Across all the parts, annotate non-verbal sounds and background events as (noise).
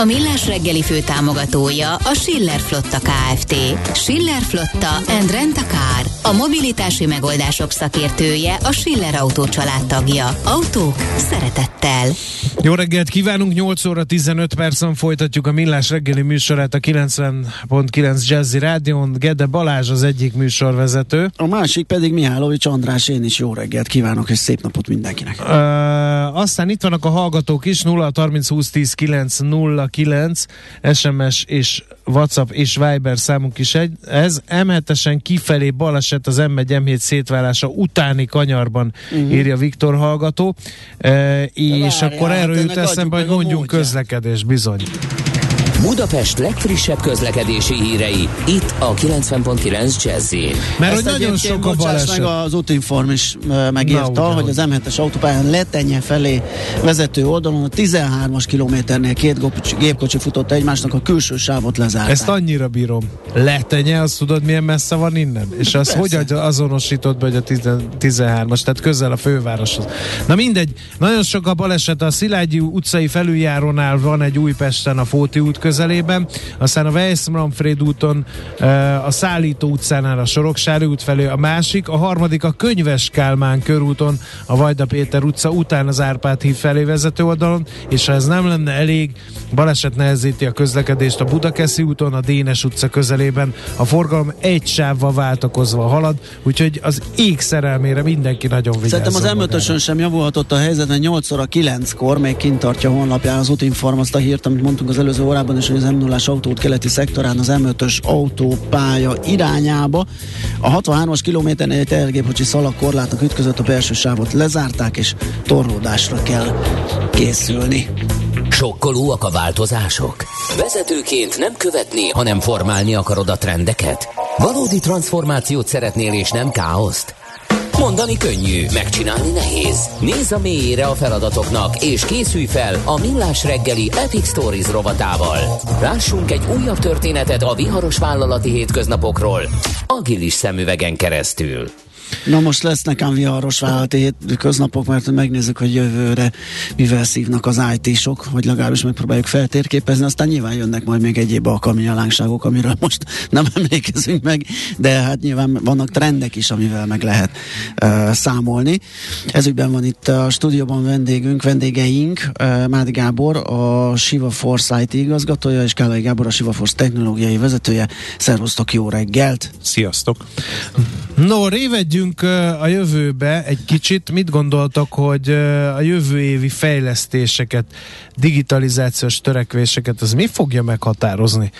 A Millás reggeli fő támogatója a Schiller Flotta KFT. Schiller Flotta and Rent a Car. A mobilitási megoldások szakértője a Schiller Autó tagja. Autók szeretettel. Jó reggelt kívánunk, 8 óra 15 percen folytatjuk a Millás reggeli műsorát a 90.9 Jazzy Rádion. Gede Balázs az egyik műsorvezető. A másik pedig Mihálovics András, én is jó reggelt kívánok, és szép napot mindenkinek. Uh, aztán itt vannak a hallgatók is, 0 30 20 10 9 0 09 SMS és WhatsApp és Viber számunk is egy. Ez m kifelé baleset az M1 M7 szétválása utáni kanyarban uh-huh. írja Viktor hallgató. E, és várjál, akkor erről jut eszembe, hogy mondjunk közlekedés, bizony. Budapest legfrissebb közlekedési hírei, itt a 90.9 jazz Mert hogy nagyon sok a baleset. meg az Utinform is megírta, Na, hogy az M7-es autópályán letenye felé vezető oldalon a 13-as kilométernél két gépkocsi, futott egymásnak, a külső sávot lezárták. Ezt annyira bírom. Letenye, azt tudod milyen messze van innen? És az hogy azonosított be, hogy a 13-as, tehát közel a fővároshoz. Na mindegy, nagyon sok a baleset. A Szilágyi utcai felüljárónál van egy Újpesten a Fóti út közelében, aztán a Weiss-Manfred úton, a Szállító utcánál a Soroksári út felé a másik, a harmadik a Könyves Kálmán körúton, a Vajda Péter utca után az Árpád hív felé vezető oldalon, és ha ez nem lenne elég, baleset nehezíti a közlekedést a Budakeszi úton, a Dénes utca közelében, a forgalom egy sávval váltakozva halad, úgyhogy az ég szerelmére mindenki nagyon vigyázzon. Szerintem az m sem javulhatott a helyzet, mert 8 óra 9-kor még kint tartja honlapján az útinform azt a hírt, amit mondtunk az előző órában, Budapesten hogy az m 0 autót keleti szektorán az M5-ös autópálya irányába. A 63-as kilométernél egy tehergépkocsi szalag korlátnak ütközött, a belső sávot lezárták, és torlódásra kell készülni. Sokkolóak a változások? Vezetőként nem követni, hanem formálni akarod a trendeket? Valódi transformációt szeretnél és nem káoszt? Mondani könnyű, megcsinálni nehéz. Nézz a mélyére a feladatoknak, és készülj fel a Millás reggeli Epic Stories rovatával. Lássunk egy újabb történetet a viharos vállalati hétköznapokról, agilis szemüvegen keresztül. Na most lesz nekem viharos vállalati köznapok, mert megnézzük, hogy jövőre mivel szívnak az IT-sok, hogy legalábbis megpróbáljuk feltérképezni, aztán nyilván jönnek majd még egyéb alkalmi alánkságok, amiről most nem emlékezünk meg, de hát nyilván vannak trendek is, amivel meg lehet uh, számolni. Ezügyben van itt a stúdióban vendégünk, vendégeink, uh, Mádi Gábor, a Siva Force IT igazgatója, és Kálai Gábor, a Siva Force technológiai vezetője. Szervusztok, jó reggelt! Sziasztok! No, révedjünk a jövőbe egy kicsit. Mit gondoltak, hogy a jövő évi fejlesztéseket, digitalizációs törekvéseket, az mi fogja meghatározni?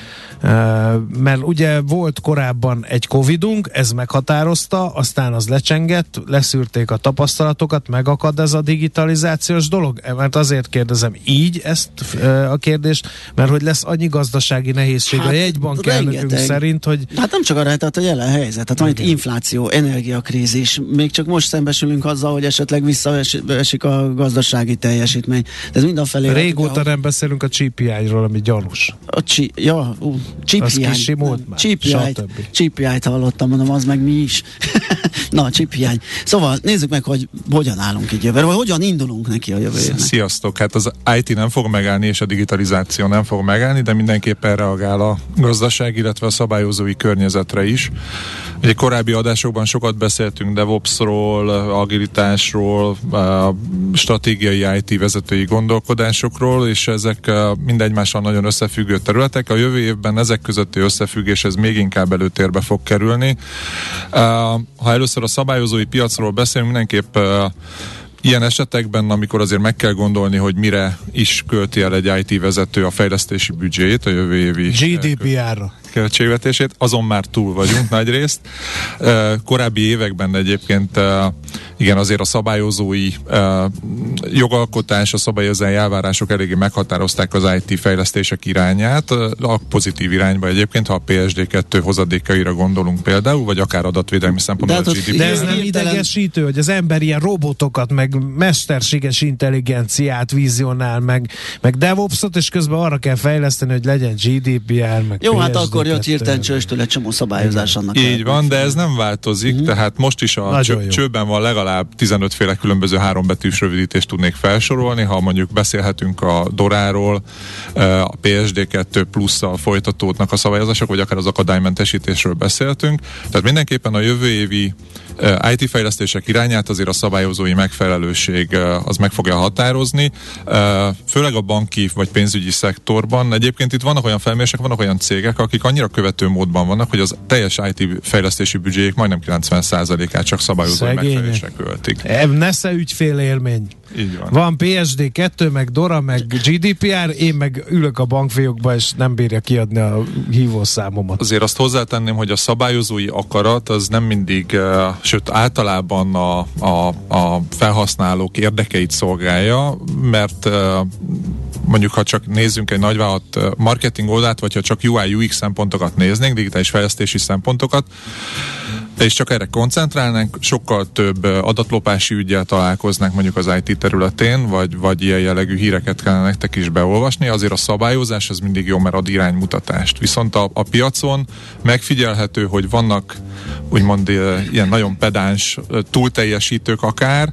Mert ugye volt korábban egy Covidunk, ez meghatározta, aztán az lecsengett, leszűrték a tapasztalatokat, megakad ez a digitalizációs dolog? Mert azért kérdezem így ezt a kérdést, mert hogy lesz annyi gazdasági nehézség hát, a jegybank elnökünk szerint, hogy... Hát nem csak arra, tehát a jelen helyzet, tehát van itt infláció infláció, energiakrízis, még csak most szembesülünk azzal, hogy esetleg visszaesik a gazdasági teljesítmény. De ez mindenfelé... Régóta nem beszélünk a CPI-ról, ami gyanús. A csi, ja, ú, CPI. Az CPI-t, hallottam, mondom, az meg mi is. (laughs) Na, CPI. Szóval nézzük meg, hogy hogyan állunk így jövőre, vagy hogyan indulunk neki a jövő évnek. Sziasztok! Hát az IT nem fog megállni, és a digitalizáció nem fog megállni, de mindenképpen reagál a gazdaság, illetve a szabályozói környezetre is. Ugye korábbi adásokban sokat beszéltünk DevOps-ról, agilitásról, stratégiai IT vezetői gondolkodásokról, és ezek mind egymással nagyon összefüggő területek. A jövő évben ezek közötti összefüggés ez még inkább előtérbe fog kerülni. Ha először a szabályozói piacról beszélünk, mindenképp Ilyen esetekben, amikor azért meg kell gondolni, hogy mire is költi el egy IT vezető a fejlesztési büdzséjét, a jövő évi GDPR-ra költségvetését, azon már túl vagyunk nagy részt. Korábbi években egyébként igen, azért a szabályozói jogalkotás, a szabályozói elvárások eléggé meghatározták az IT fejlesztések irányát, a pozitív irányba egyébként, ha a PSD2 hozadékaira gondolunk például, vagy akár adatvédelmi szempontból de, a GDPR. De ez nem idegesítő, hogy az ember ilyen robotokat, meg mesterséges intelligenciát vizionál, meg, meg DevOps-ot, és közben arra kell fejleszteni, hogy legyen GDPR, meg Jó, PSD2. hát akkor jött hirtelen csőstől egy csomó szabályozás annak. Így van, de ez nem változik, mm-hmm. tehát most is a cső, csőben van legalább 15 féle különböző hárombetűs rövidítést tudnék felsorolni, ha mondjuk beszélhetünk a Doráról, a PSD2 plusszal folytatódnak a szabályozások, vagy akár az akadálymentesítésről beszéltünk. Tehát mindenképpen a jövő évi IT fejlesztések irányát azért a szabályozói megfelelőség az meg fogja határozni, főleg a banki vagy pénzügyi szektorban. Egyébként itt vannak olyan felmérések, vannak olyan cégek, akik annyira követő módban vannak, hogy az teljes IT fejlesztési büdzséjék majdnem 90%-át csak szabályozói megfelelésre költik. Nesze ügyfél élmény. Így van. Van PSD 2, meg DORA, meg GDPR, én meg ülök a bankfiókba, és nem bírja kiadni a hívószámomat. Azért azt hozzátenném, hogy a szabályozói akarat az nem mindig, uh, sőt általában a, a, a felhasználók érdekeit szolgálja, mert uh, mondjuk ha csak nézzünk egy nagyvállalat marketing oldalt, vagy ha csak UI UX szempontokat néznénk, digitális fejlesztési szempontokat, és csak erre koncentrálnánk, sokkal több adatlopási ügyel találkoznánk mondjuk az IT területén, vagy, vagy ilyen jellegű híreket kellene nektek is beolvasni, azért a szabályozás az mindig jó, mert ad iránymutatást. Viszont a, a piacon megfigyelhető, hogy vannak úgymond ilyen nagyon pedáns túlteljesítők akár,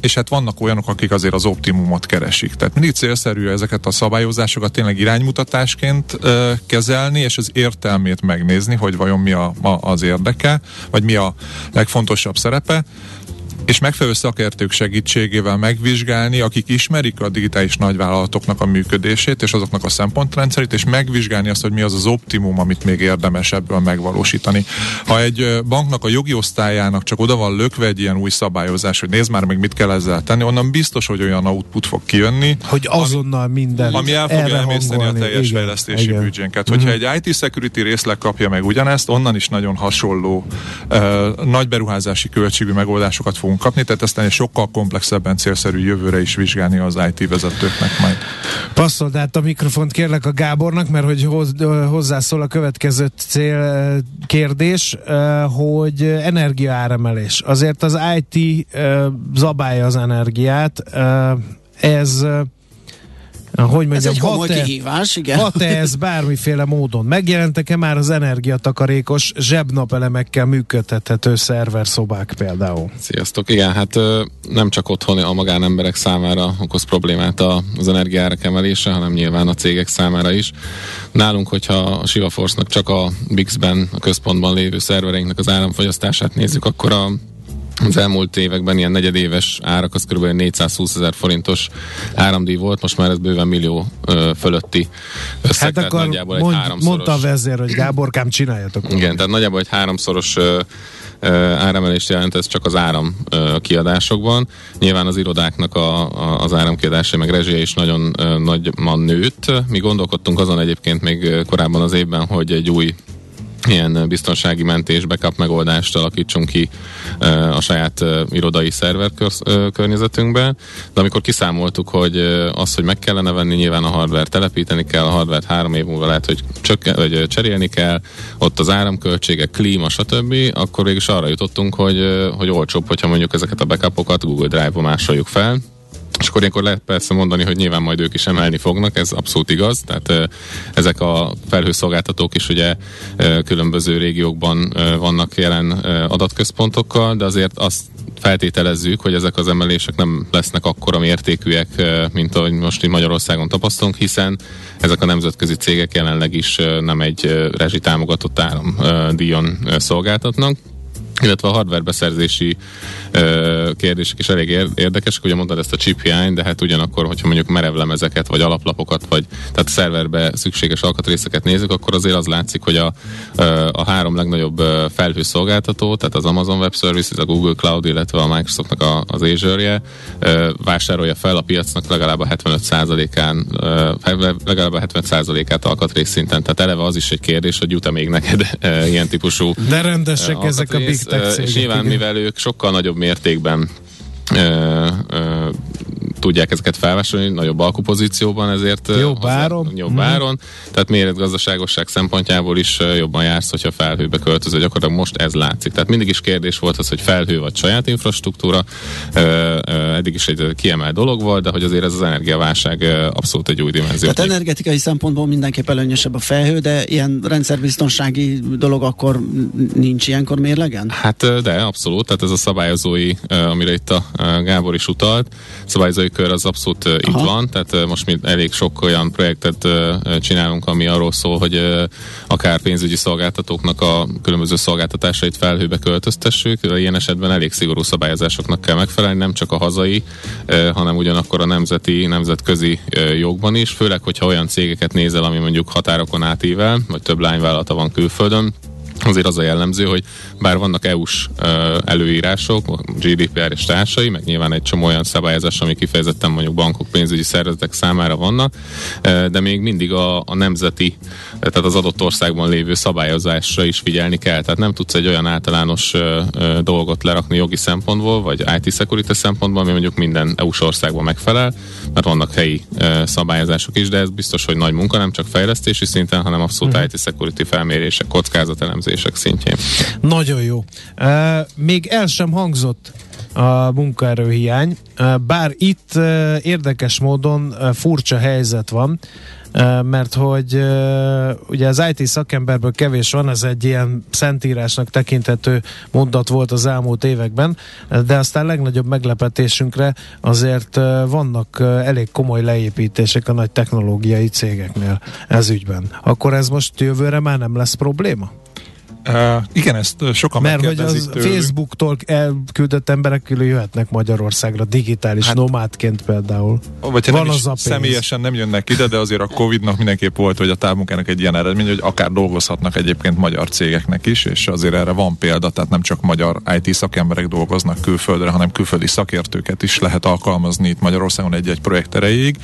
és hát vannak olyanok, akik azért az optimumot keresik. Tehát mindig célszerű ezeket a szabályozásokat tényleg iránymutatásként kezelni, és az értelmét megnézni, hogy vajon mi a, a, az érdeke, vagy mi a legfontosabb szerepe, és megfelelő szakértők segítségével megvizsgálni, akik ismerik a digitális nagyvállalatoknak a működését, és azoknak a szempontrendszerét, és megvizsgálni azt, hogy mi az az optimum, amit még érdemes ebből megvalósítani. Ha egy banknak a jogi osztályának csak oda van lökve egy ilyen új szabályozás, hogy nézd már meg, mit kell ezzel tenni, onnan biztos, hogy olyan output fog kijönni. Hogy azonnal minden. Ami el fogja emészteni a teljes igen, fejlesztési igen. büdzsénket. Hogyha mm-hmm. egy IT security részleg kapja meg ugyanezt, onnan is nagyon hasonló uh, nagy beruházási költségű megoldásokat fogunk kapni, tehát aztán egy sokkal komplexebben célszerű jövőre is vizsgálni az IT vezetőknek majd. Passzold át a mikrofont kérlek a Gábornak, mert hogy hozzászól a következő cél kérdés, hogy energiaáremelés. Azért az IT zabálja az energiát, ez hogy mondjam, ez egy komoly kihívás, igen. Hat-e ez bármiféle módon? Megjelentek-e már az energiatakarékos zsebnapelemekkel működtethető szerverszobák például? Sziasztok, igen, hát nem csak otthon a magánemberek számára okoz problémát az energiárak emelése, hanem nyilván a cégek számára is. Nálunk, hogyha a Siva Force-nak csak a Bix-ben, a központban lévő szervereinknek az áramfogyasztását nézzük, akkor a az elmúlt években ilyen negyedéves árak az kb. 420 ezer forintos áramdíj volt, most már ez bőven millió ö, fölötti összeg, hát akkor nagyjából mond, egy háromszoros... Mondta a vezér, hogy Gáborkám csináljatok. Igen, tehát nagyjából egy háromszoros ö, ö, áremelést jelent ez csak az áram ö, kiadásokban. Nyilván az irodáknak a, a, az áramkiadása meg rezsie is nagyon ö, nagyban nőtt. Mi gondolkodtunk azon egyébként még korábban az évben, hogy egy új ilyen biztonsági mentés, backup megoldást alakítsunk ki a saját irodai szerver környezetünkbe, de amikor kiszámoltuk, hogy az, hogy meg kellene venni, nyilván a hardware telepíteni kell, a hardware három év múlva lehet, hogy, csökken, vagy cserélni kell, ott az áramköltségek, klíma, stb., akkor végül arra jutottunk, hogy, hogy olcsóbb, hogyha mondjuk ezeket a backupokat Google Drive-ba másoljuk fel, és akkor ilyenkor lehet persze mondani, hogy nyilván majd ők is emelni fognak, ez abszolút igaz, tehát ezek a felhőszolgáltatók is ugye különböző régiókban vannak jelen adatközpontokkal, de azért azt feltételezzük, hogy ezek az emelések nem lesznek akkora mértékűek, mint ahogy most itt Magyarországon tapasztalunk, hiszen ezek a nemzetközi cégek jelenleg is nem egy rezsitámogatott áramdíjon szolgáltatnak illetve a hardware beszerzési ö, kérdések is elég érdekesek, ugye mondtad ezt a chip hiány, de hát ugyanakkor, hogyha mondjuk merevlemezeket, vagy alaplapokat, vagy tehát szerverbe szükséges alkatrészeket nézzük, akkor azért az látszik, hogy a, a három legnagyobb felhőszolgáltató, tehát az Amazon Web Services, a Google Cloud, illetve a Microsoftnak a, az Azure-je vásárolja fel a piacnak legalább a 75%-án, legalább a 75%-át alkatrész szinten, tehát eleve az is egy kérdés, hogy jut-e még neked ilyen típusú De rendesek ezek a big és nyilván igen. mivel ők sokkal nagyobb mértékben tudják ezeket felvásárolni nagyobb alkupozícióban, ezért Jobb áron. Jobb Mhm. áron, tehát méretgazdaságosság szempontjából is jobban jársz, hogyha felhőbe költöző, gyakorlatilag most ez látszik. Tehát mindig is kérdés volt az, hogy felhő vagy saját infrastruktúra, eddig is egy kiemelt dolog volt, de hogy azért ez az energiaválság abszolút egy új dimenzió. Tehát energetikai szempontból mindenképp előnyösebb a felhő, de ilyen rendszerbiztonsági dolog akkor nincs ilyenkor mérlegen? Hát de, abszolút, tehát ez a szabályozói, amire itt a Gábor is utalt, szabályozói kör az abszolút ö, itt Aha. van, tehát most mi elég sok olyan projektet csinálunk, ami arról szól, hogy akár pénzügyi szolgáltatóknak a különböző szolgáltatásait felhőbe költöztessük, ilyen esetben elég szigorú szabályozásoknak kell megfelelni, nem csak a hazai, hanem ugyanakkor a nemzeti, nemzetközi jogban is, főleg, hogyha olyan cégeket nézel, ami mondjuk határokon átível, vagy több lányvállalata van külföldön, azért az a jellemző, hogy bár vannak EU-s előírások, GDPR és társai, meg nyilván egy csomó olyan szabályozás, ami kifejezetten mondjuk bankok, pénzügyi szervezetek számára vannak, de még mindig a, a nemzeti, tehát az adott országban lévő szabályozásra is figyelni kell. Tehát nem tudsz egy olyan általános dolgot lerakni jogi szempontból, vagy IT security szempontból, ami mondjuk minden EU-s országban megfelel, mert vannak helyi szabályozások is, de ez biztos, hogy nagy munka, nem csak fejlesztési szinten, hanem abszolút Mhm. IT security felmérések, kockázatelemzések szintjén. Nagyon jó. Még el sem hangzott a munkaerőhiány, bár itt érdekes módon furcsa helyzet van, mert hogy ugye az IT szakemberből kevés van, ez egy ilyen szentírásnak tekinthető mondat volt az elmúlt években, de aztán legnagyobb meglepetésünkre azért vannak elég komoly leépítések a nagy technológiai cégeknél ez ügyben. Akkor ez most jövőre már nem lesz probléma? Uh, igen, ezt sokan Mert hogy az tőlünk. Facebooktól elküldött emberek külön jöhetnek Magyarországra digitális hát, nomádként például. Vagy Van nem az a pénz. személyesen nem jönnek ide, de azért a Covid-nak mindenképp volt, hogy a távmunkának egy ilyen eredmény, hogy akár dolgozhatnak egyébként magyar cégeknek is, és azért erre van példa, tehát nem csak magyar IT szakemberek dolgoznak külföldre, hanem külföldi szakértőket is lehet alkalmazni itt Magyarországon egy-egy projekt erejéig.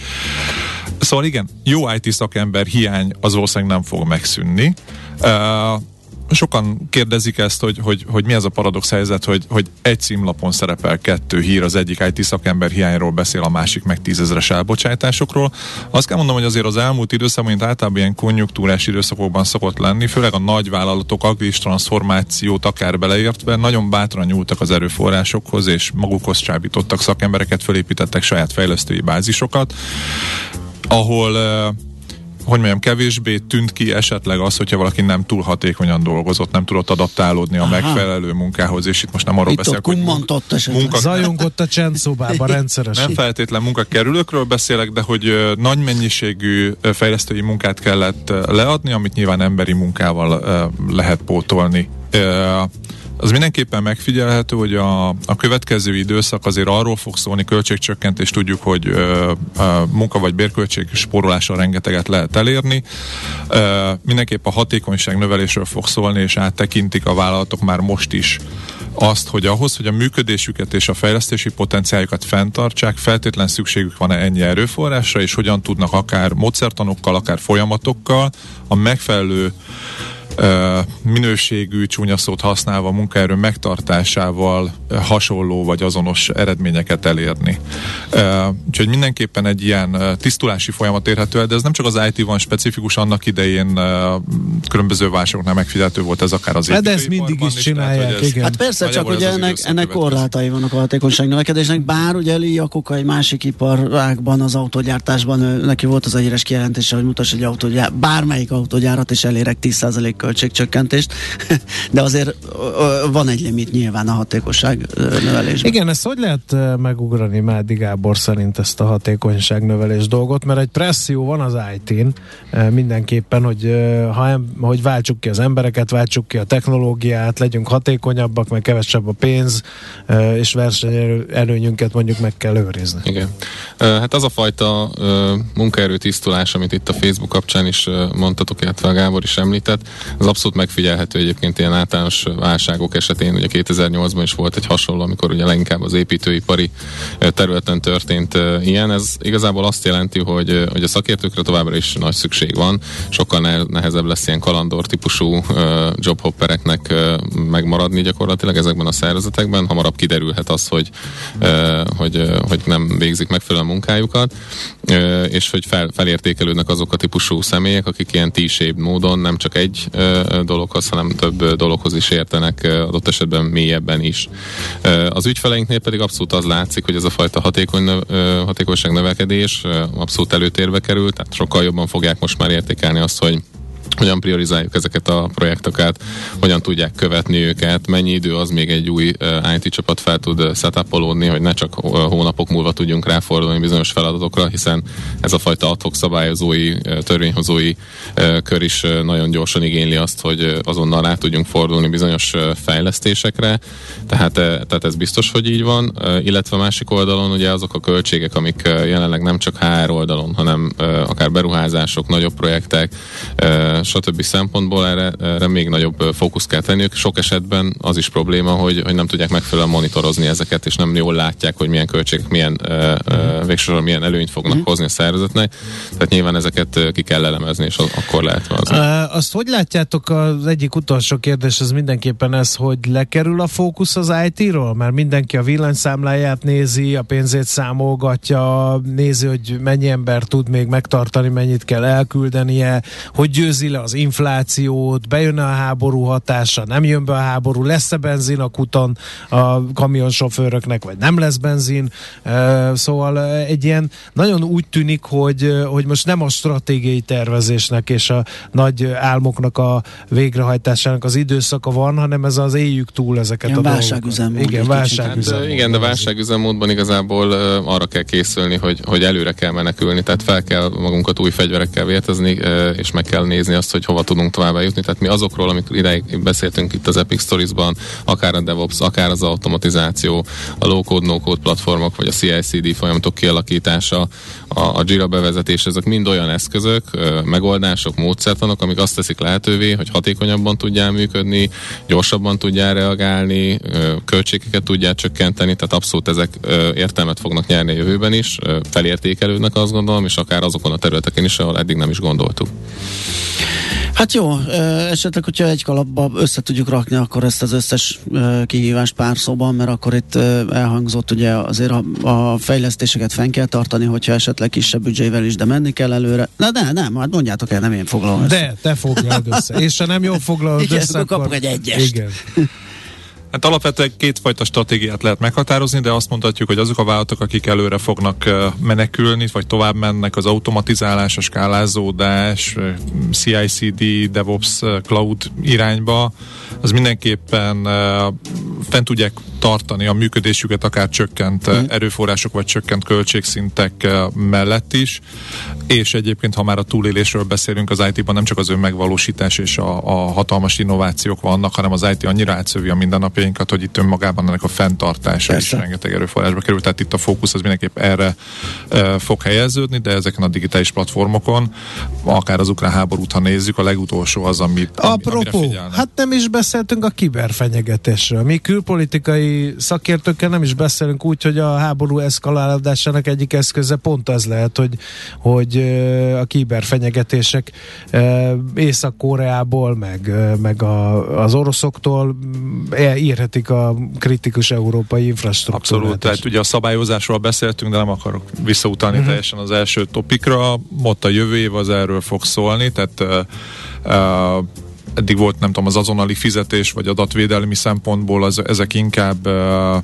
Szóval igen, jó IT szakember hiány az valószínűleg nem fog megszűnni. Uh, sokan kérdezik ezt, hogy, hogy, hogy mi ez a paradox helyzet, hogy, hogy egy címlapon szerepel kettő hír, az egyik IT szakember hiányról beszél, a másik meg tízezres elbocsátásokról. Azt kell mondanom, hogy azért az elmúlt időszakban, mint általában ilyen konjunktúrás időszakokban szokott lenni, főleg a nagy vállalatok agilis transformációt akár beleértve, nagyon bátran nyúltak az erőforrásokhoz, és magukhoz csábítottak szakembereket, fölépítettek saját fejlesztői bázisokat, ahol uh, hogy mondjam, kevésbé tűnt ki esetleg az, hogyha valaki nem túl hatékonyan dolgozott, nem tudott adaptálódni a Aha. megfelelő munkához, és itt most nem arról Itt ott beszélek, hogy esetleg. munka, Zajongott a csendszobában (laughs) rendszeresen. nem feltétlen munkakerülőkről beszélek, de hogy nagy mennyiségű fejlesztői munkát kellett leadni, amit nyilván emberi munkával lehet pótolni. Az mindenképpen megfigyelhető, hogy a, a következő időszak azért arról fog szólni, költségcsökkentés, tudjuk, hogy ö, ö, munka vagy bérköltség spórolással rengeteget lehet elérni. Ö, mindenképp a hatékonyság növelésről fog szólni, és áttekintik a vállalatok már most is azt, hogy ahhoz, hogy a működésüket és a fejlesztési potenciáljukat fenntartsák, feltétlen szükségük van-e ennyi erőforrásra, és hogyan tudnak akár módszertanokkal, akár folyamatokkal a megfelelő minőségű, csúnya szót használva a munkaerő megtartásával hasonló vagy azonos eredményeket elérni. Úgyhogy mindenképpen egy ilyen tisztulási folyamat érhető el, de ez nem csak az IT-van specifikus, annak idején különböző válságoknál megfigyelhető volt ez akár az Hát de ezt mindig is csinálják, hogy ez- igen. Hát persze, csak ugye ennek, ennek korlátai vannak a hatékonyság növekedésnek, bár ugye Lee Iacocca egy másik iparágban, az autógyártásban ő, neki volt az a híres kijelentése, hogy mutass egy autógyár, bármelyik autógyárat, és elérek 10% költségcsökkentést, (laughs) de azért van egy limit nyilván a hatékonyság növelésben. Igen, ezt hogy lehet eh, megugrani Mádi Gábor szerint ezt a hatékonyságnövelés dolgot, mert egy presszió van az IT-n mindenképpen, hogy, ha em, hogy váltsuk ki az embereket, váltsuk ki a technológiát, legyünk hatékonyabbak, meg kevesebb a pénz, és versenyelőnyünket mondjuk meg kell őrizni. Igen. Hát az a fajta munkaerő tisztulás, amit itt a Facebook kapcsán is mondtatok, illetve a Gábor is említett, Az abszolút megfigyelhető egyébként ilyen általános válságok esetén, ugye 2008-ban is volt egy hasonló, amikor ugye leginkább az építőipari területen történt ilyen. Ez igazából azt jelenti, hogy, hogy a szakértőkre továbbra is nagy szükség van, sokkal nehezebb lesz ilyen kalandor típusú jobhoppereknek megmaradni gyakorlatilag ezekben a szervezetekben, hamarabb kiderülhet az, hogy, hogy, hogy nem végzik megfelelően munkájukat, és hogy fel, felértékelődnek azok a típusú személyek, akik ilyen t módon nem csak egy dologhoz, hanem több dologhoz is értenek, adott esetben mélyebben is. Az ügyfeleinknél pedig abszolút az látszik, hogy ez a fajta hatékony, hatékonyság növekedés abszolút előtérbe került, tehát sokkal jobban fogják most már értékelni azt, hogy hogyan priorizáljuk ezeket a projektokat, hogyan tudják követni őket, mennyi idő az még egy új uh, IT csapat fel tud uh, setupolódni, hogy ne csak uh, hónapok múlva tudjunk ráfordulni bizonyos feladatokra, hiszen ez a fajta adhok szabályozói, törvényhozói kör is nagyon gyorsan igényli azt, hogy azonnal rá tudjunk fordulni bizonyos fejlesztésekre, tehát, tehát ez biztos, hogy így van, illetve másik oldalon ugye azok a költségek, amik jelenleg nem csak HR oldalon, hanem akár beruházások, nagyobb projektek, stb. szempontból erre, erre még nagyobb fókusz kell tenniük. Sok esetben az is probléma, hogy, hogy nem tudják megfelelően monitorozni ezeket, és nem jól látják, hogy milyen költségek, milyen uh, végsősorban milyen előnyt fognak uh-huh. hozni a szervezetnek. Tehát nyilván ezeket ki kell elemezni, és akkor lehet az. Azt hogy látjátok, az egyik utolsó kérdés az mindenképpen ez, hogy lekerül a fókusz az IT-ról? Mert mindenki a villanyszámláját nézi, a pénzét számolgatja, nézi, hogy mennyi ember tud még megtartani, mennyit kell elküldenie, hogy győzi le az inflációt, bejön a háború hatása, nem jön be a háború, lesz-e benzin a kuton a kamionsofőröknek, vagy nem lesz benzin. Szóval egy ilyen nagyon úgy tűnik, hogy, hogy most nem a stratégiai tervezésnek és a nagy álmoknak a végrehajtásának az időszaka van, hanem ez az éljük túl ezeket ilyen a válságüzemmód. Igen, válságüzemmód. Hát, igen, de válságüzemmódban igazából arra kell készülni, hogy, hogy előre kell menekülni, tehát fel kell magunkat új fegyverekkel vértezni, és meg kell nézni azt, hogy hova tudunk tovább eljutni. Tehát mi azokról, amikor ideig beszéltünk itt az Epic Stories-ban, akár a DevOps, akár az automatizáció, a low-code, no-code platformok, vagy a CI/CD folyamatok kialakítása, a, a Jira bevezetés, ezek mind olyan eszközök, megoldások, módszertanok, amik azt teszik lehetővé, hogy hatékonyabban tudjál működni, gyorsabban tudjál reagálni, költségeket tudjál csökkenteni, tehát abszolút ezek értelmet fognak nyerni a jövőben is, felértékelődnek azt gondolom, és akár azokon a területeken is, ahol eddig nem is gondoltuk. Hát jó, esetleg, hogyha egy kalapba össze tudjuk rakni, akkor ezt az összes kihívást pár szóban, mert akkor itt elhangzott ugye azért a, a fejlesztéseket fenn kell tartani, hogyha esetleg kisebb büdzsével is, de menni kell előre. Na de nem, hát mondjátok el, nem én foglalom össze. De, te foglalod össze. És ha nem jól foglalod Igen, össze, akkor kapok egy egyest. Igen. Hát alapvetően kétfajta stratégiát lehet meghatározni, de azt mondhatjuk, hogy azok a vállalatok, akik előre fognak menekülni, vagy tovább mennek az automatizálás, a skálázódás, CI/CD, DevOps, Cloud irányba, az mindenképpen fent tudják tartani a működésüket akár csökkent mm. erőforrások vagy csökkent költségszintek mellett is, és egyébként, ha már a túlélésről beszélünk az IT-ban, nem csak az önmegvalósítás és a, a hatalmas innovációk vannak, hanem az IT annyira átszövi a mindennapjainkat, hogy itt önmagában ennek a fenntartása Persze. is rengeteg erőforrásba kerül, tehát itt a fókusz az mindenképp erre e, fog helyeződni, de ezeken a digitális platformokon, akár az ukrán háborút, ha nézzük, a legutolsó az, amit Apropó, hát nem is beszéltünk a kiberfenyegetésről. Mi külpolitikai szakértőkkel nem is beszélünk úgy, hogy a háború eszkalálódásának egyik eszköze pont az lehet, hogy, hogy a kiberfenyegetések Észak-Koreából, meg, meg a, az oroszoktól írhetik a kritikus európai infrastruktúrát. Abszolút, tehát ugye a szabályozásról beszéltünk, de nem akarok visszautalni uh-huh. teljesen az első topikra. Ott a jövő év az erről fog szólni, tehát uh, uh, eddig volt, nem tudom, az azonnali fizetés, vagy adatvédelmi szempontból az, ezek inkább uh,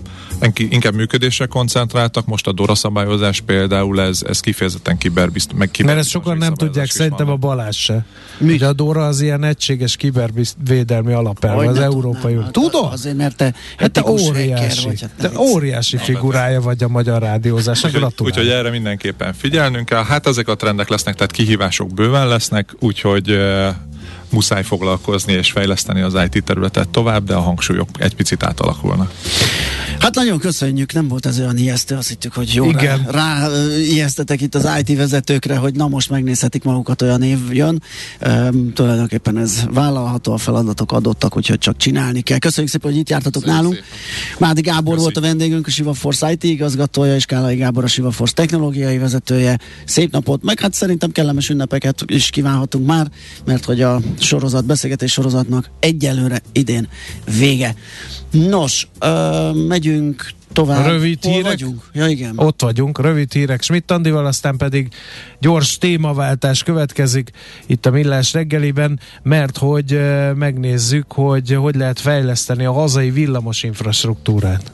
inkább működésre koncentráltak, most a DORA szabályozás például ez, ez kifejezetten kiberbizt, meg kiber Mert ezt sokan nem tudják, szerintem a Balázs se. Mi? Ugye a DORA az ilyen egységes kibervédelmi alapelv az Európai Unió. Tudod? Azért, mert te, hát te óriási, vagy, hát te óriási figurája vagy a magyar rádiózásnak. Úgyhogy, úgyhogy erre mindenképpen figyelnünk kell. Hát ezek a trendek lesznek, tehát kihívások bőven lesznek, úgyhogy muszáj foglalkozni és fejleszteni az IT területet tovább, de a hangsúlyok egy picit átalakulnak. Hát nagyon köszönjük, nem volt ez olyan ijesztő, azt hittük, hogy jó Igen. rá, rá ijesztetek itt az IT vezetőkre, hogy na most megnézhetik magukat, olyan év jön. Üm, tulajdonképpen ez vállalható, a feladatok adottak, úgyhogy csak csinálni kell. Köszönjük szépen, hogy itt jártatok Köszönjük nálunk. Mádi Gábor Köszi. volt a vendégünk, a Siva Force IT igazgatója, és Kálai Gábor a Siva Force technológiai vezetője. Szép napot, meg hát szerintem kellemes ünnepeket is kívánhatunk már, mert hogy a sorozat, beszélgetés sorozatnak egyelőre idén vége. Nos, ö, megyünk tovább. Rövid Hol hírek? vagyunk? Ja, igen. Ott vagyunk, rövid hírek Schmidt Andival, aztán pedig gyors témaváltás következik itt a Millás reggeliben, mert hogy megnézzük, hogy hogy lehet fejleszteni a hazai villamos infrastruktúrát.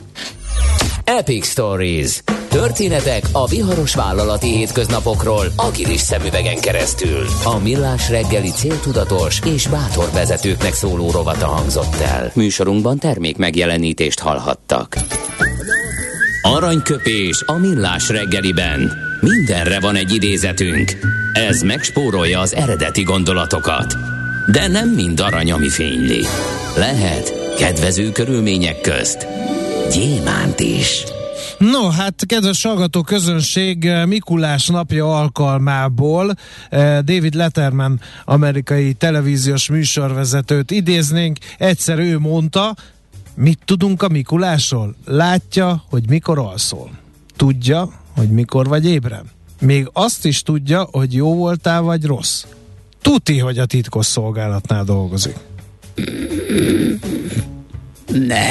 Epic Stories. Történetek a viharos vállalati hétköznapokról agilis szemüvegen keresztül. A Millás reggeli céltudatos és bátor vezetőknek szóló rovata hangzott el. Műsorunkban termék megjelenítést hallhattak. Aranyköpés a Millás reggeliben. Mindenre van egy idézetünk. Ez megspórolja az eredeti gondolatokat. De nem mind arany, ami fényli. Lehet kedvező körülmények közt gyémánt is. No, hát kedves hallgató közönség, eh, Mikulás napja alkalmából eh, David Letterman, amerikai televíziós műsorvezetőt idéznénk. Egyszer ő mondta, mit tudunk a Mikulásról? Látja, hogy mikor alszol. Tudja, hogy mikor vagy ébren. Még azt is tudja, hogy jó voltál vagy rossz. Tuti, hogy a titkos szolgálatnál dolgozik. Ne,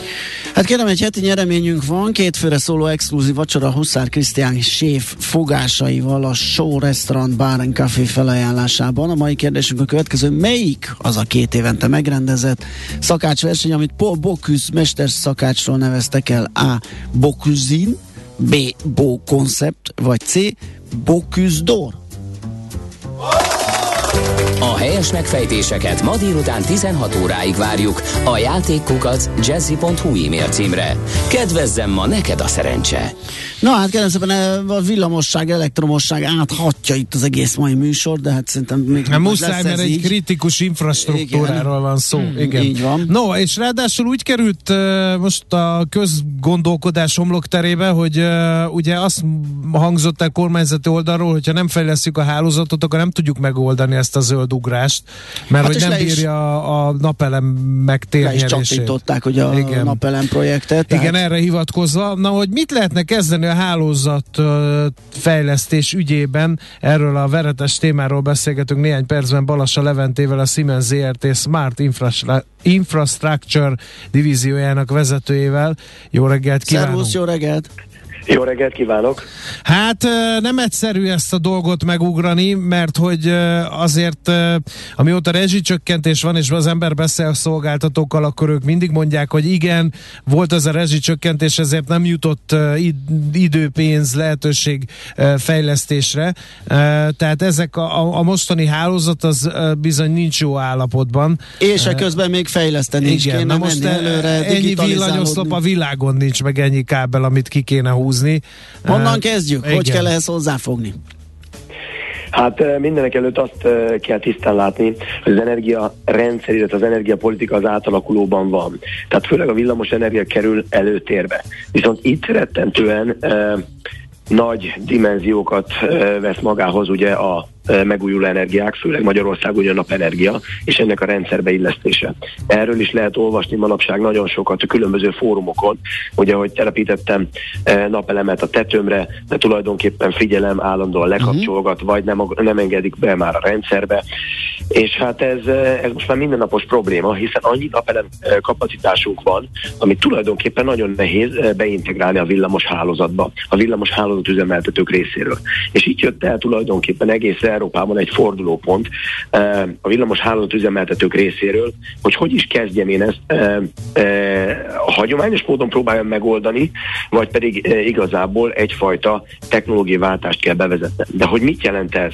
Hát kérem, egy heti nyereményünk van, két főre szóló exkluzív vacsora Huszár Krisztián séf fogásaival a Show Restaurant Bar and Café felajánlásában. A mai kérdésünk a következő, melyik az a két évente megrendezett szakácsverseny, amit Paul Bocuse mester szakácsról neveztek el A. Bocuse B. Bo Concept, vagy C. Bocuse d'Or? A helyes megfejtéseket ma délután 16 óráig várjuk a játékkukac jazzy.hu e-mail címre. Kedvezzem ma neked a szerencse! Na hát kérem szépen, eh, a villamosság, elektromosság áthatja itt az egész mai műsor, de hát szerintem még Nem muszáj, lesz mert ez egy így. kritikus infrastruktúráról van szó. Hmm, igen. így van. No, és ráadásul úgy került uh, most a közgondolkodás homlokterébe, hogy uh, ugye azt hangzott el kormányzati oldalról, hogyha nem fejlesztjük a hálózatot, akkor nem tudjuk megoldani ezt a zöld ugrást, mert Hát hogy nem is- bírja a, napelem Le is csatították, hogy a Igen. napelem projektet. Igen, tehát- erre hivatkozva. Na, hogy mit lehetne kezdeni a hálózat fejlesztés ügyében? Erről a veretes témáról beszélgetünk néhány percben Balassa Leventével, a Siemens ZRT Smart Infrastra- Infrastructure divíziójának vezetőjével. Jó reggelt kívánunk! Szervusz, jó reggelt! Jó reggelt kívánok! Hát nem egyszerű ezt a dolgot megugrani, mert hogy azért amióta rezsicsökkentés van, és az ember beszél a szolgáltatókkal, akkor ők mindig mondják, hogy igen, volt ez a rezsicsökkentés, ezért nem jutott ö, id- idő, pénz, lehetőség fejlesztésre. Tehát ezek a, a- mostani hálózat az bizony nincs jó állapotban. És eközben még fejleszteni is Igen, kéne na most menni e- előre, ennyi villanyoszlop a világon nincs, meg ennyi kábel, amit ki kéne húzni. Honnan Ö, kezdjük? Hogy igen. kell ehhez hozzáfogni? Hát mindenek előtt azt kell tisztán látni, hogy az energia rendszer, illetve az energiapolitika az átalakulóban van. Tehát főleg a villamos energia kerül előtérbe. Viszont itt rettentően eh, nagy dimenziókat eh, vesz magához ugye a megújuló energiák, főleg Magyarország ugye napenergia, és ennek a rendszerbe illesztése. Erről is lehet olvasni manapság nagyon sokat a különböző fórumokon, ugye, hogy telepítettem napelemet a tetőmre, de tulajdonképpen figyelem állandóan lekapcsolgat, vagy nem, nem engedik be már a rendszerbe. És hát ez, ez most már mindennapos probléma, hiszen annyi napelem kapacitásunk van, amit tulajdonképpen nagyon nehéz eh, beintegrálni a villamos hálózatba, a villamos hálózat üzemeltetők részéről. És így jött el tulajdonképpen egész Európában egy fordulópont a villamos hálózat üzemeltetők részéről, hogy hogy is kezdjem én ezt a hagyományos módon próbáljam megoldani, vagy pedig igazából egyfajta technológiai váltást kell bevezetni. De hogy mit jelent ez?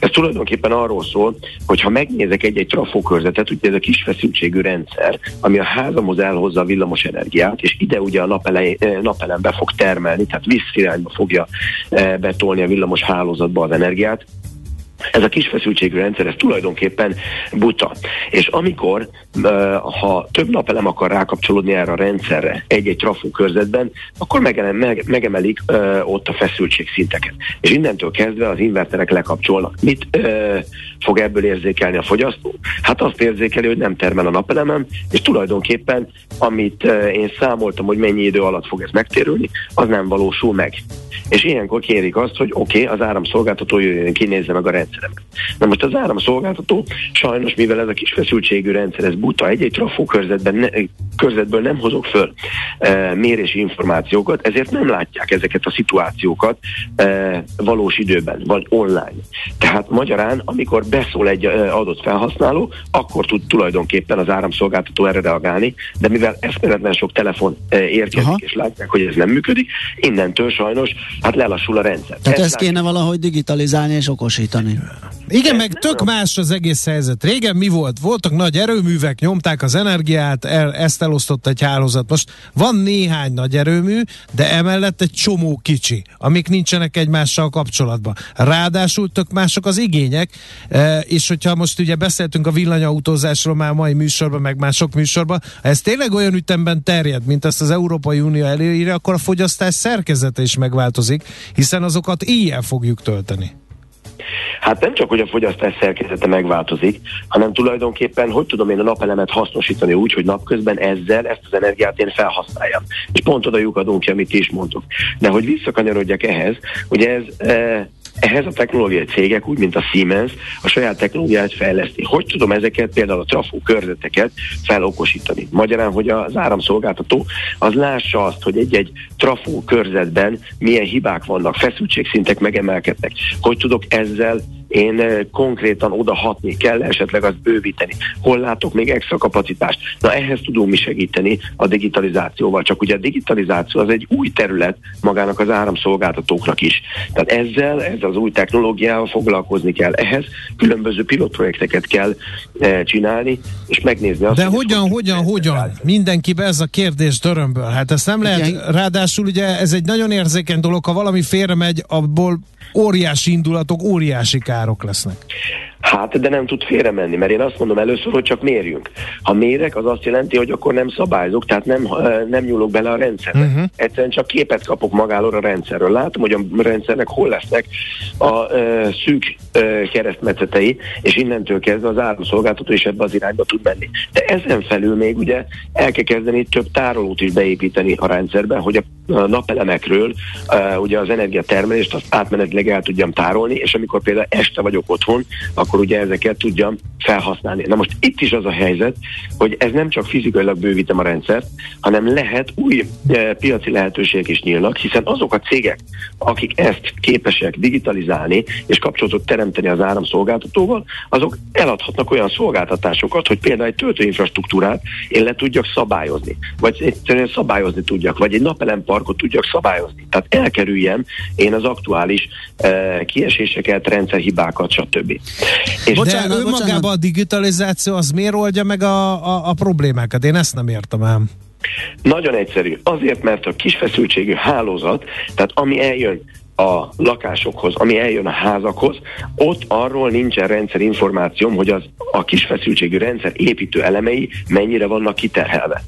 Ez tulajdonképpen arról szól, hogy ha megnézek egy-egy trafókörzetet, ugye ez a kis feszültségű rendszer, ami a házamhoz elhozza a villamos energiát, és ide ugye a napelej, napelem be fog termelni, tehát visszirányba fogja betolni a villamos hálózatba az energiát, ez a kis feszültségű rendszer, ez tulajdonképpen buta. És amikor, ha több napelem akar rákapcsolódni erre a rendszerre egy-egy trafó körzetben, akkor megemelik ott a feszültségszinteket. És innentől kezdve az inverterek lekapcsolnak. Mit fog ebből érzékelni a fogyasztó? Hát azt érzékeli, hogy nem termel a napelemem, és tulajdonképpen, amit én számoltam, hogy mennyi idő alatt fog ez megtérülni, az nem valósul meg és ilyenkor kérik azt, hogy oké, okay, az áramszolgáltató jöjjön ki, nézze meg a rendszeremet. Na most az áramszolgáltató sajnos, mivel ez a kis feszültségű rendszer, ez buta, egy-egy trafó körzetben ne, körzetből nem hozok föl e, mérési információkat, ezért nem látják ezeket a szituációkat e, valós időben, vagy online. Tehát magyarán, amikor beszól egy e, adott felhasználó, akkor tud tulajdonképpen az áramszolgáltató erre reagálni, de mivel eszméletlen sok telefon e, érkezik, Aha. és látják, hogy ez nem működik, innentől sajnos hát lelassul a rendszer. Tehát ezt, ezt kéne valahogy digitalizálni és okosítani. Igen, meg tök más az egész helyzet. Régen mi volt? Voltak nagy erőművek, nyomták az energiát, el, ezt elosztott egy hálózat. Most van néhány nagy erőmű, de emellett egy csomó kicsi, amik nincsenek egymással kapcsolatban. Ráadásul tök mások az igények, e, és hogyha most ugye beszéltünk a villanyautózásról már mai műsorban, meg már sok műsorban, ha ez tényleg olyan ütemben terjed, mint ezt az Európai Unió előírja, akkor a fogyasztás szerkezete is megváltozik, hiszen azokat éjjel fogjuk tölteni. Hát nem csak, hogy a fogyasztás szerkezete megváltozik, hanem tulajdonképpen, hogy tudom én a napelemet hasznosítani úgy, hogy napközben ezzel ezt az energiát én felhasználjam. És pont oda lyukadunk ki, amit is mondtuk. De hogy visszakanyarodjak ehhez, ugye ez e, ehhez a technológiai cégek, úgy mint a Siemens, a saját technológiát fejleszti. Hogy tudom ezeket, például a trafó körzeteket felokosítani? Magyarán, hogy az áramszolgáltató az lássa azt, hogy egy-egy trafó körzetben milyen hibák vannak, feszültségszintek megemelkednek. Hogy tudok ezzel én eh, konkrétan oda hatni kell, esetleg azt bővíteni. Hol látok még extra kapacitást? Na ehhez tudunk mi segíteni a digitalizációval, csak ugye a digitalizáció az egy új terület magának az áramszolgáltatóknak is. Tehát ezzel, ezzel az új technológiával foglalkozni kell. Ehhez különböző pilotprojekteket kell e, csinálni, és megnézni azt. De hogyan, hogy hogyan, hogyan? Mindenki be ez a kérdés dörömből. Hát ezt nem lehet, Igen. ráadásul ugye ez egy nagyon érzékeny dolog, ha valami félre megy, abból óriási indulatok, óriási károk lesznek. Hát, de nem tud félre menni, mert én azt mondom először, hogy csak mérjünk. Ha mérek, az azt jelenti, hogy akkor nem szabályzok, tehát nem, nem nyúlok bele a rendszerbe. Uh-huh. Egyszerűen csak képet kapok magáról a rendszerről. Látom, hogy a rendszernek hol lesznek a uh, szűk uh, keresztmetszetei, és innentől kezdve az áramszolgáltató is ebbe az irányba tud menni. De ezen felül még ugye el kell kezdeni több tárolót is beépíteni a rendszerbe, hogy a napelemekről uh, ugye az energiatermelést azt átmenetileg el tudjam tárolni, és amikor például este vagyok otthon, akkor ugye ezeket tudjam felhasználni. Na most itt is az a helyzet, hogy ez nem csak fizikailag bővítem a rendszert, hanem lehet új uh, piaci lehetőségek is nyílnak, hiszen azok a cégek, akik ezt képesek digitalizálni és kapcsolatot teremteni az áramszolgáltatóval, azok eladhatnak olyan szolgáltatásokat, hogy például egy töltőinfrastruktúrát én le tudjak szabályozni, vagy egyszerűen szabályozni tudjak, vagy egy napelempark parkot tudjak szabályozni. Tehát elkerüljem én az aktuális uh, kieséseket, rendszerhibákat, stb. És bocsánat, de önmagában a digitalizáció az miért oldja meg a, a, a problémákat? Én ezt nem értem ám. Nagyon egyszerű. Azért, mert a kisfeszültségű hálózat, tehát ami eljön a lakásokhoz, ami eljön a házakhoz, ott arról nincsen rendszerinformációm, hogy az a kisfeszültségű rendszer építő elemei mennyire vannak kiterhelve.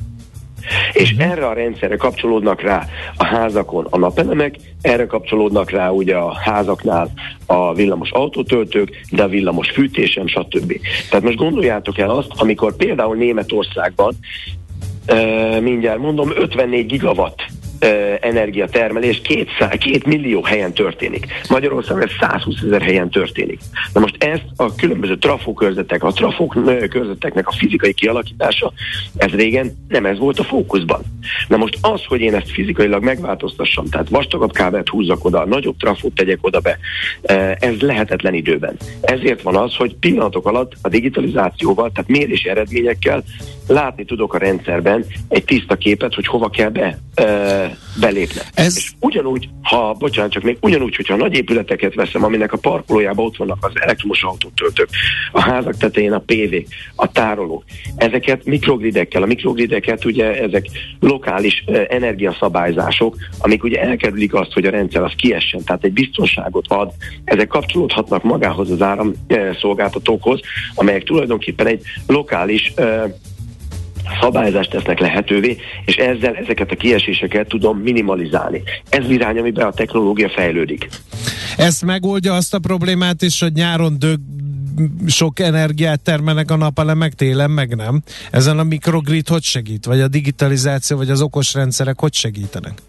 És uh-huh. erre a rendszerre kapcsolódnak rá a házakon a napelemek, erre kapcsolódnak rá ugye a házaknál a villamos autótöltők, de a villamos fűtésem, stb. Tehát most gondoljátok el azt, amikor például Németországban, uh, mindjárt mondom, 54 gigawatt energiatermelés két, két millió helyen történik. Magyarországon ez 120 ezer helyen történik. Na most ezt a különböző trafókörzetek, a trafók körzeteknek a fizikai kialakítása, ez régen nem ez volt a fókuszban. Na most az, hogy én ezt fizikailag megváltoztassam, tehát vastagabb kábelt húzzak oda, nagyobb trafót tegyek oda be, ez lehetetlen időben. Ezért van az, hogy pillanatok alatt a digitalizációval, tehát mérési eredményekkel látni tudok a rendszerben egy tiszta képet, hogy hova kell be, e, belépni. Ez... És ugyanúgy, ha, bocsánat, csak még ugyanúgy, hogyha nagy épületeket veszem, aminek a parkolójában ott vannak az elektromos autótöltők, a házak tetején a PV, a tárolók, ezeket mikrogridekkel, a mikrogrideket ugye ezek lokális energiaszabályzások, amik ugye elkerülik azt, hogy a rendszer az kiessen, tehát egy biztonságot ad, ezek kapcsolódhatnak magához az áramszolgáltatókhoz, amelyek tulajdonképpen egy lokális szabályzást tesznek lehetővé, és ezzel ezeket a kieséseket tudom minimalizálni. Ez irány, amiben a technológia fejlődik. Ez megoldja azt a problémát is, hogy nyáron dög, sok energiát termelnek a napelemek, télen meg nem. Ezen a mikrogrid hogy segít? Vagy a digitalizáció, vagy az okos rendszerek hogy segítenek?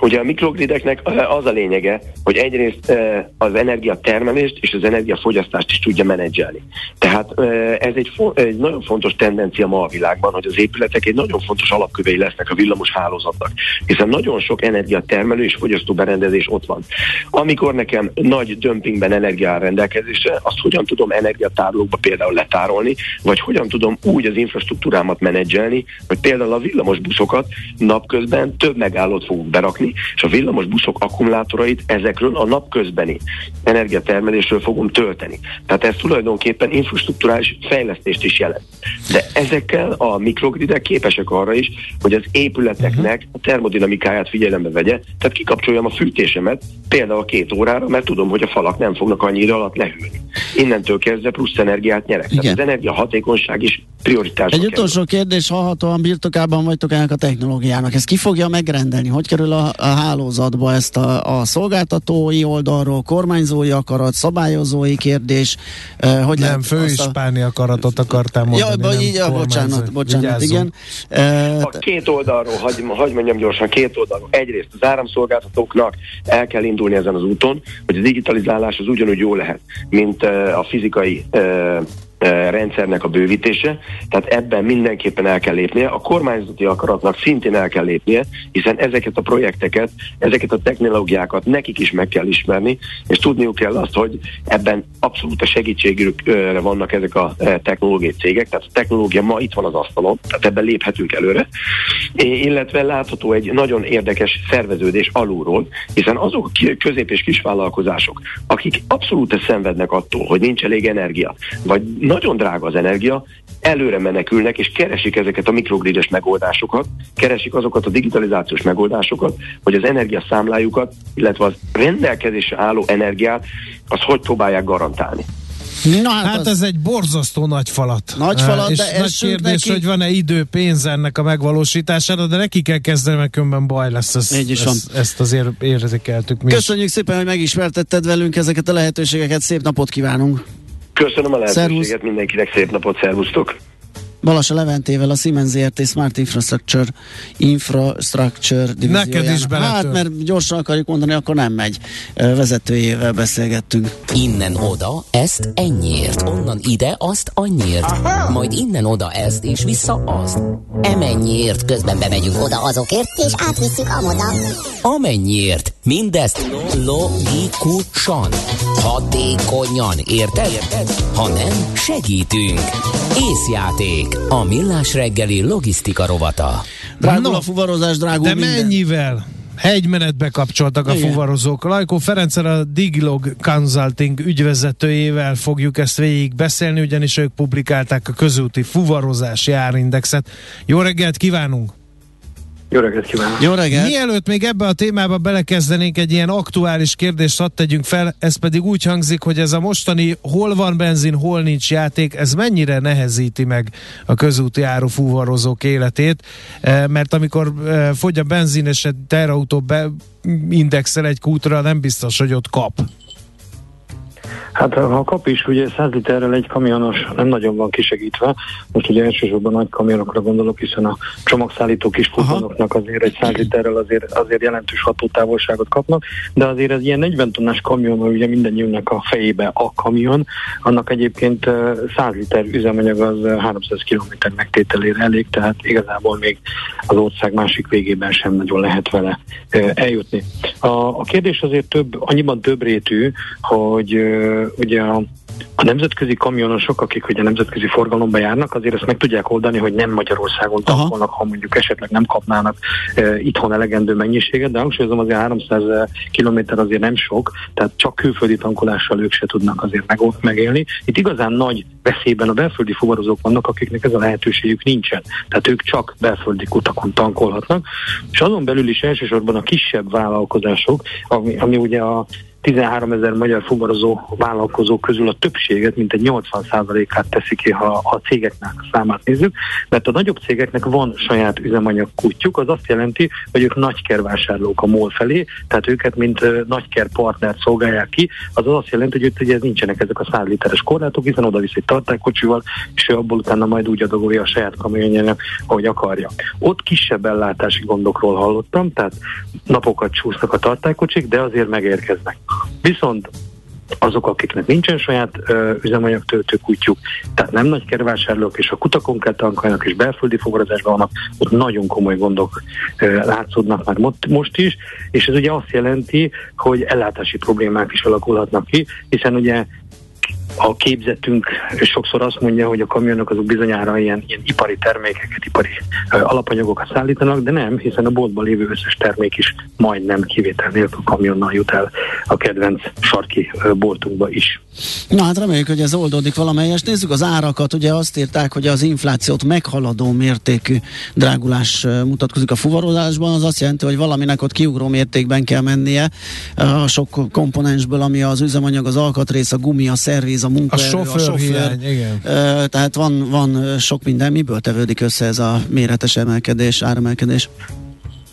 Ugye a mikrogrideknek az a lényege, hogy egyrészt az energiatermelést és az energiafogyasztást is tudja menedzselni. Tehát ez egy, fo- egy nagyon fontos tendencia ma a világban, hogy az épületek egy nagyon fontos alapkövei lesznek a villamos hálózatnak, hiszen nagyon sok energiatermelő és fogyasztó berendezés ott van. Amikor nekem nagy dömpingben energia rendelkezésre, azt hogyan tudom energiatárolókba például letárolni, vagy hogyan tudom úgy az infrastruktúrámat menedzselni, hogy például a villamos buszokat napközben több megállót fogunk berakni, és a villamos buszok akkumulátorait ezekről a napközbeni energiatermelésről fogom tölteni. Tehát ez tulajdonképpen infrastruktúrális fejlesztést is jelent. De ezekkel a mikrogridek képesek arra is, hogy az épületeknek a termodinamikáját figyelembe vegye, tehát kikapcsoljam a fűtésemet például két órára, mert tudom, hogy a falak nem fognak annyira alatt lehűlni. Innentől kezdve plusz energiát nyerek. Igen. Tehát az energia hatékonyság is prioritás. Egy utolsó kérdés, hallhatóan birtokában vagytok ennek a technológiának. Ez ki fogja megrendelni? Hogy kerül a, a hálózatba ezt a, a szolgáltatói oldalról, kormányzói akarat, szabályozói kérdés? Eh, hogy nem, főispáni a... akaratot akartál mondani. Ja, nem így, ja, bocsánat, bocsánat, igen. Eh, a két oldalról, hagy, hagy mondjam gyorsan, két oldalról. Egyrészt az áramszolgáltatóknak el kell indulni ezen az úton, hogy a digitalizálás az ugyanúgy jó lehet, mint uh, a fizikai uh, rendszernek a bővítése, tehát ebben mindenképpen el kell lépnie. A kormányzati akaratnak szintén el kell lépnie, hiszen ezeket a projekteket, ezeket a technológiákat nekik is meg kell ismerni, és tudniuk kell azt, hogy ebben abszolút a segítségükre vannak ezek a technológiai cégek, tehát a technológia ma itt van az asztalon, tehát ebben léphetünk előre, illetve látható egy nagyon érdekes szerveződés alulról, hiszen azok a közép- és kisvállalkozások, akik abszolút szenvednek attól, hogy nincs elég energia, vagy nagyon drága az energia, előre menekülnek, és keresik ezeket a mikrogrides megoldásokat, keresik azokat a digitalizációs megoldásokat, hogy az energiaszámlájukat, illetve az rendelkezésre álló energiát, azt hogy próbálják garantálni. Na, hát, hát az... ez egy borzasztó nagy falat. Nagy falat, és de nagy kérdés, neki... hogy van-e idő, pénz ennek a megvalósítására, de neki kell kezdeni, mert különben baj lesz. Ez, Így is ezt, ezt azért érzékeltük mi Köszönjük is. szépen, hogy megismertetted velünk ezeket a lehetőségeket. Szép napot kívánunk! Köszönöm a lehetőséget, Szervusz. mindenkinek szép napot, szervusztok! Balasa Leventével, a Siemens ZRT Smart Infrastructure Infrastructure Neked is Hát, mert gyorsan akarjuk mondani, akkor nem megy. Vezetőjével beszélgettünk. Innen oda, ezt ennyiért. Onnan ide, azt annyiért. Aha. Majd innen oda ezt, és vissza azt. Emennyiért közben bemegyünk oda azokért, és átvisszük amoda. Amennyiért. Mindezt logikusan, hatékonyan, érted? érted? Ha nem, segítünk. Észjáték. A Millás reggeli logisztika rovata. Drágul no, a fuvarozás, drágul De minden. mennyivel? Hegymenetbe kapcsoltak a Igen. fuvarozók. Lajkó Ferencer a Digilog Consulting ügyvezetőjével fogjuk ezt végig beszélni, ugyanis ők publikálták a közúti fuvarozási árindexet. Jó reggelt kívánunk! Jó reggelt kívánok! Jó reggelt! Mielőtt még ebbe a témába belekezdenénk, egy ilyen aktuális kérdést hadd tegyünk fel, ez pedig úgy hangzik, hogy ez a mostani hol van benzin, hol nincs játék, ez mennyire nehezíti meg a közúti árufúvarozók életét, e, mert amikor e, fogy a benzin és egy terautó beindexel egy kútra, nem biztos, hogy ott kap. Hát ha kap is, ugye 100 literrel egy kamionos nem nagyon van kisegítve. Most ugye elsősorban nagy kamionokra gondolok, hiszen a csomagszállító kis azért egy 100 literrel azért, azért jelentős hatótávolságot kapnak, de azért ez ilyen 40 tonnás kamion, ugye mindannyiunknak a fejébe a kamion, annak egyébként 100 liter üzemanyag az 300 km megtételére elég, tehát igazából még az ország másik végében sem nagyon lehet vele eljutni. A, a kérdés azért több, annyiban több rétű, hogy ugye a a nemzetközi kamionosok, akik ugye nemzetközi forgalomba járnak, azért ezt meg tudják oldani, hogy nem Magyarországon tankolnak, ha mondjuk esetleg nem kapnának e, itthon elegendő mennyiséget, de hangsúlyozom azért 300 km azért nem sok, tehát csak külföldi tankolással ők se tudnak azért meg, megélni. Itt igazán nagy veszélyben a belföldi fuvarozók vannak, akiknek ez a lehetőségük nincsen. Tehát ők csak belföldi kutakon tankolhatnak, és azon belül is elsősorban a kisebb vállalkozások, ami, ami ugye a 13 ezer magyar fuvarozó vállalkozó közül a többséget, mint egy 80%-át teszi ki, ha a cégeknek számát nézzük, mert a nagyobb cégeknek van saját üzemanyag kutyuk, az azt jelenti, hogy ők nagykervásárlók a MOL felé, tehát őket mint nagyker partnert szolgálják ki, az azt jelenti, hogy hogy ez nincsenek ezek a 100 literes korlátok, hiszen oda visz egy tartálykocsival, és ő abból utána majd úgy adagolja a saját kamionjának, ahogy akarja. Ott kisebb ellátási gondokról hallottam, tehát napokat csúsznak a tartálykocsik, de azért megérkeznek. Viszont azok, akiknek nincsen saját ö, üzemanyagtöltő kutyuk, tehát nem nagy kervásárlók, és a kutakon kell tankoljanak, és belföldi fogadásban vannak, ott nagyon komoly gondok ö, látszódnak már most is, és ez ugye azt jelenti, hogy ellátási problémák is alakulhatnak ki, hiszen ugye a képzetünk sokszor azt mondja, hogy a kamionok azok bizonyára ilyen, ilyen ipari termékeket, ipari alapanyagokat szállítanak, de nem, hiszen a boltban lévő összes termék is majdnem kivétel nélkül kamionnal jut el a kedvenc sarki boltunkba is. Na hát reméljük, hogy ez oldódik valamelyest. Nézzük az árakat, ugye azt írták, hogy az inflációt meghaladó mértékű drágulás mutatkozik a fuvarozásban, az azt jelenti, hogy valaminek ott kiugró mértékben kell mennie a sok komponensből, ami az üzemanyag, az alkatrész, a gumi, a szerviz, a munkaerő, a sofőr. A sofőr hiány, igen. Tehát van, van sok minden. Miből tevődik össze ez a méretes emelkedés, áremelkedés?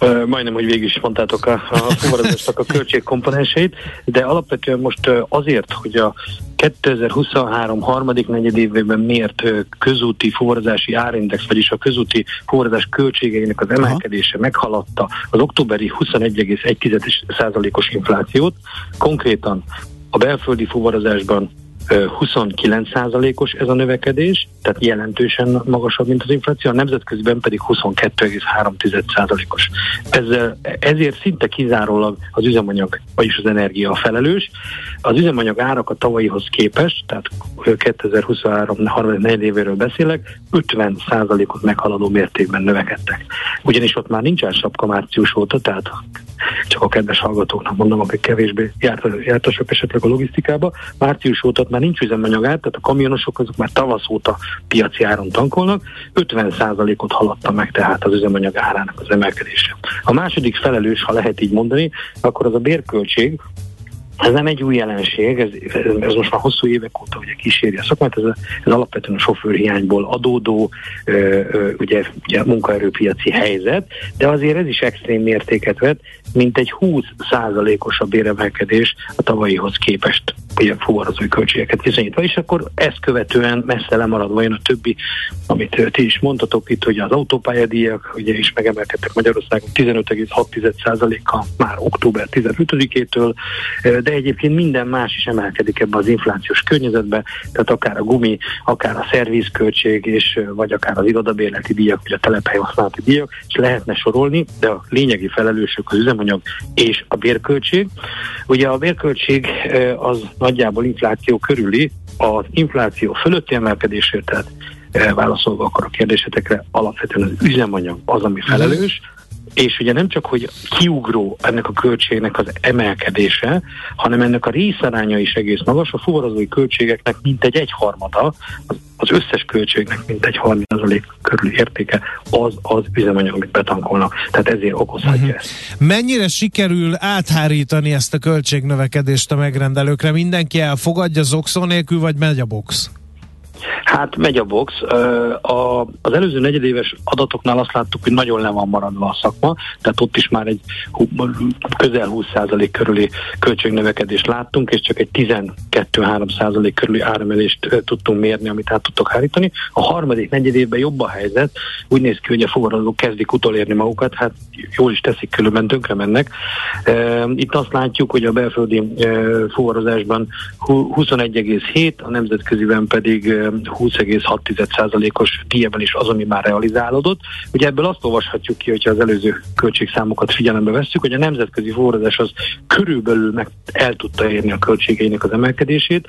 Uh, majdnem, hogy végig is mondtátok a, a fuvarozásnak a költségkomponenseit, de alapvetően most azért, hogy a 2023 harmadik negyedévében mért uh, közúti fuvarozási árindex, vagyis a közúti fuvarozás költségeinek az emelkedése Aha. meghaladta az októberi 21,1%-os inflációt, konkrétan a belföldi fuvarozásban 29%-os ez a növekedés, tehát jelentősen magasabb, mint az infláció, a nemzetköziben pedig 22,3%-os. Ezzel, ezért szinte kizárólag az üzemanyag, vagyis az energia a felelős. Az üzemanyag árak a tavalyihoz képest, tehát 2023 34 évéről beszélek, 50%-ot meghaladó mértékben növekedtek. Ugyanis ott már nincs sapka március óta, tehát csak a kedves hallgatóknak mondom, akik kevésbé jártasak esetleg a logisztikába. Március óta már nincs üzemanyagát, tehát a kamionosok azok már tavasz óta piaci áron tankolnak, 50%-ot haladta meg tehát az üzemanyag árának az emelkedése. A második felelős, ha lehet így mondani, akkor az a bérköltség, ez nem egy új jelenség, ez, ez most már hosszú évek óta ugye kíséri a szakmát, ez, ez alapvetően a sofőrhiányból adódó ö, ö, ugye, ugye munkaerőpiaci helyzet, de azért ez is extrém mértéket vett, mint egy 20 százalékos a béremelkedés a tavalyihoz képest ugye fuvarozói költségeket viszonyítva, és akkor ezt követően messze lemaradva jön a többi, amit ti is mondtatok itt, hogy az autópályadíjak ugye is megemelkedtek Magyarországon 15,6%-kal már október 15-től, de egyébként minden más is emelkedik ebbe az inflációs környezetbe, tehát akár a gumi, akár a szervizköltség, és vagy akár az irodabérleti díjak, vagy a telephely használati díjak, és lehetne sorolni, de a lényegi felelősök az üzemanyag és a bérköltség. Ugye a bérköltség az nagyjából infláció körüli, az infláció fölötti emelkedésért, tehát válaszolva akkor a kérdésetekre, alapvetően az üzemanyag az, ami felelős, és ugye nem csak, hogy kiugró ennek a költségnek az emelkedése, hanem ennek a részaránya is egész magas, a fuvarozói költségeknek mintegy egyharmada, az összes költségnek mintegy 30% körül értéke az az üzemanyag, amit betankolnak. Tehát ezért okozhatja uh-huh. ezt. Mennyire sikerül áthárítani ezt a költségnövekedést a megrendelőkre? Mindenki elfogadja zokszó nélkül, vagy megy a box? Hát megy a box. A, az előző negyedéves adatoknál azt láttuk, hogy nagyon le van maradva a szakma, tehát ott is már egy közel 20% körüli költségnövekedést láttunk, és csak egy 12-3% körüli áremelést tudtunk mérni, amit át tudtok hárítani. A harmadik negyedévben jobb a helyzet, úgy néz ki, hogy a fuvarozók kezdik utolérni magukat, hát jól is teszik, különben tönkre mennek. Itt azt látjuk, hogy a belföldi fuvarozásban 21,7, a nemzetköziben pedig 20,6%-os díjemelés az, ami már realizálódott. Ugye ebből azt olvashatjuk ki, hogyha az előző költségszámokat figyelembe vesszük, hogy a nemzetközi forradás az körülbelül meg el tudta érni a költségeinek az emelkedését,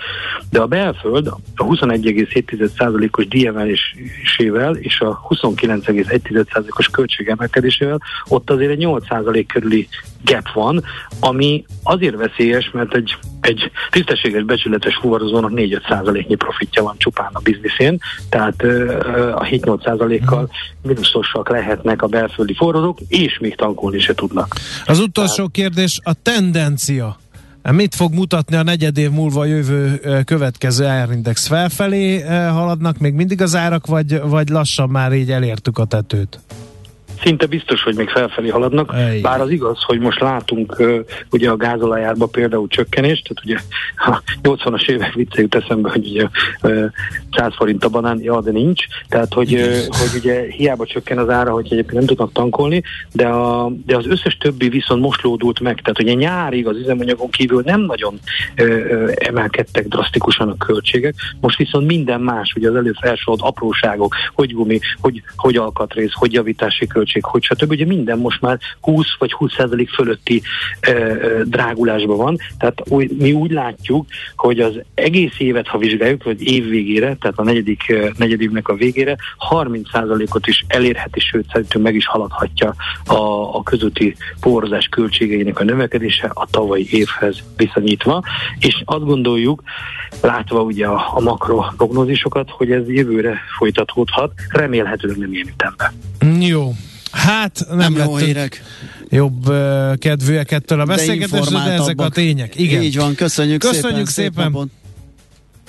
de a belföld a 21,7%-os díjemelésével és a 29,1%-os költségemelkedésével ott azért egy 8% körüli gap van, ami azért veszélyes, mert egy, egy tisztességes, becsületes fuvarozónak 4-5 nyi profitja van csupán a bizniszén, tehát a 7-8 kal mínuszosak lehetnek a belföldi forrozók, és még tankolni se tudnak. Az utolsó kérdés, a tendencia. Mit fog mutatni a negyed év múlva jövő következő árindex? Felfelé haladnak még mindig az árak, vagy, vagy lassan már így elértük a tetőt? Szinte biztos, hogy még felfelé haladnak, Ej. bár az igaz, hogy most látunk uh, ugye a gázolajárba például csökkenést, tehát ugye a 80-as évek vicce jut eszembe, hogy ugye uh, 100 forint a banán, ja, de nincs, tehát hogy, uh, hogy ugye hiába csökken az ára, hogy egyébként nem tudnak tankolni, de, a, de az összes többi viszont most lódult meg, tehát ugye nyárig az üzemanyagon kívül nem nagyon uh, emelkedtek drasztikusan a költségek, most viszont minden más, ugye az előbb felsorolt apróságok, hogy gumi, hogy, hogy alkatrész, hogy javítási költség, költség, hogy stb. Ugye minden most már 20 vagy 20 százalék fölötti e, e, drágulásban van, tehát úgy, mi úgy látjuk, hogy az egész évet, ha vizsgáljuk, vagy év végére, tehát a negyedik, negyedévnek a végére 30 százalékot is elérheti, sőt szerintünk meg is haladhatja a, a közúti porozás költségeinek a növekedése a tavalyi évhez viszonyítva, és azt gondoljuk, látva ugye a, a makro prognózisokat, hogy ez jövőre folytatódhat, remélhetőleg nem ilyen ütemben. Jó, Hát nem, nem jó hírek. Jobb uh, kedvűek ettől a beszélgetésről, de, de ezek a tények. Igen. Így van, köszönjük, köszönjük szépen. szépen. Szép napot.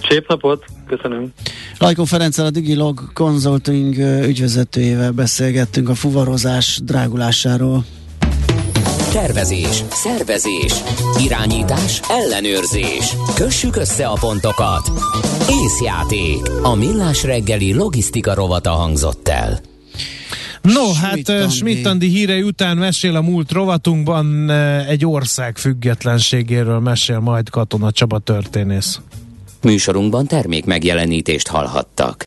Szép napot, köszönöm. Lajkó Ferenccel a Digilog Consulting ügyvezetőjével beszélgettünk a fuvarozás drágulásáról. Tervezés, szervezés, irányítás, ellenőrzés. Kössük össze a pontokat. Észjáték. A millás reggeli logisztika rovata hangzott el. No, hát Schmidt-Andi hírei után mesél a múlt rovatunkban egy ország függetlenségéről mesél majd Katona Csaba történész. Műsorunkban termék megjelenítést hallhattak.